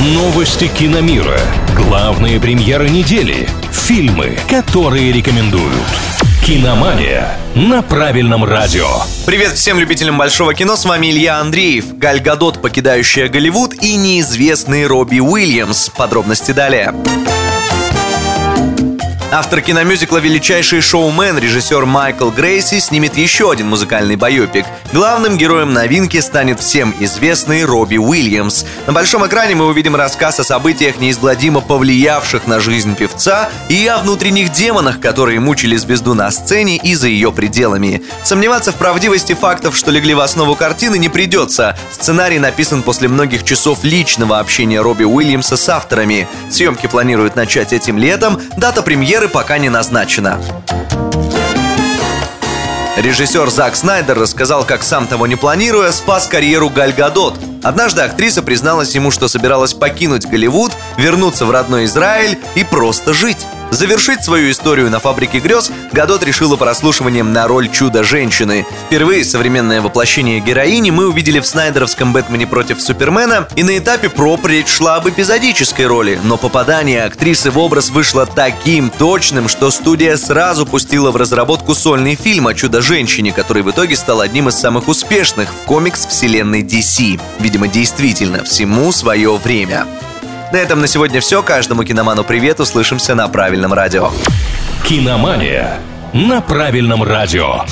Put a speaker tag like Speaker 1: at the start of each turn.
Speaker 1: Новости киномира. Главные премьеры недели. Фильмы, которые рекомендуют. Киномания на правильном радио.
Speaker 2: Привет всем любителям большого кино, с вами Илья Андреев, Галь Гадот, покидающая Голливуд и неизвестный Робби Уильямс. Подробности далее. Автор киномюзикла «Величайший шоумен» режиссер Майкл Грейси снимет еще один музыкальный байопик. Главным героем новинки станет всем известный Робби Уильямс. На большом экране мы увидим рассказ о событиях, неизгладимо повлиявших на жизнь певца и о внутренних демонах, которые мучили звезду на сцене и за ее пределами. Сомневаться в правдивости фактов, что легли в основу картины, не придется. Сценарий написан после многих часов личного общения Робби Уильямса с авторами. Съемки планируют начать этим летом, дата премьеры премьеры пока не назначено. Режиссер Зак Снайдер рассказал, как сам того не планируя, спас карьеру Галь Гадот. Однажды актриса призналась ему, что собиралась покинуть Голливуд, вернуться в родной Израиль и просто жить. Завершить свою историю на фабрике грез Гадот решила прослушиванием на роль чудо-женщины. Впервые современное воплощение героини мы увидели в снайдеровском «Бэтмене против Супермена», и на этапе проб речь шла об эпизодической роли, но попадание актрисы в образ вышло таким точным, что студия сразу пустила в разработку сольный фильм о чудо-женщине, который в итоге стал одним из самых успешных в комикс-вселенной DC. Видимо, действительно, всему свое время. На этом на сегодня все. Каждому киноману привет. Услышимся на правильном радио.
Speaker 1: Киномания на правильном радио.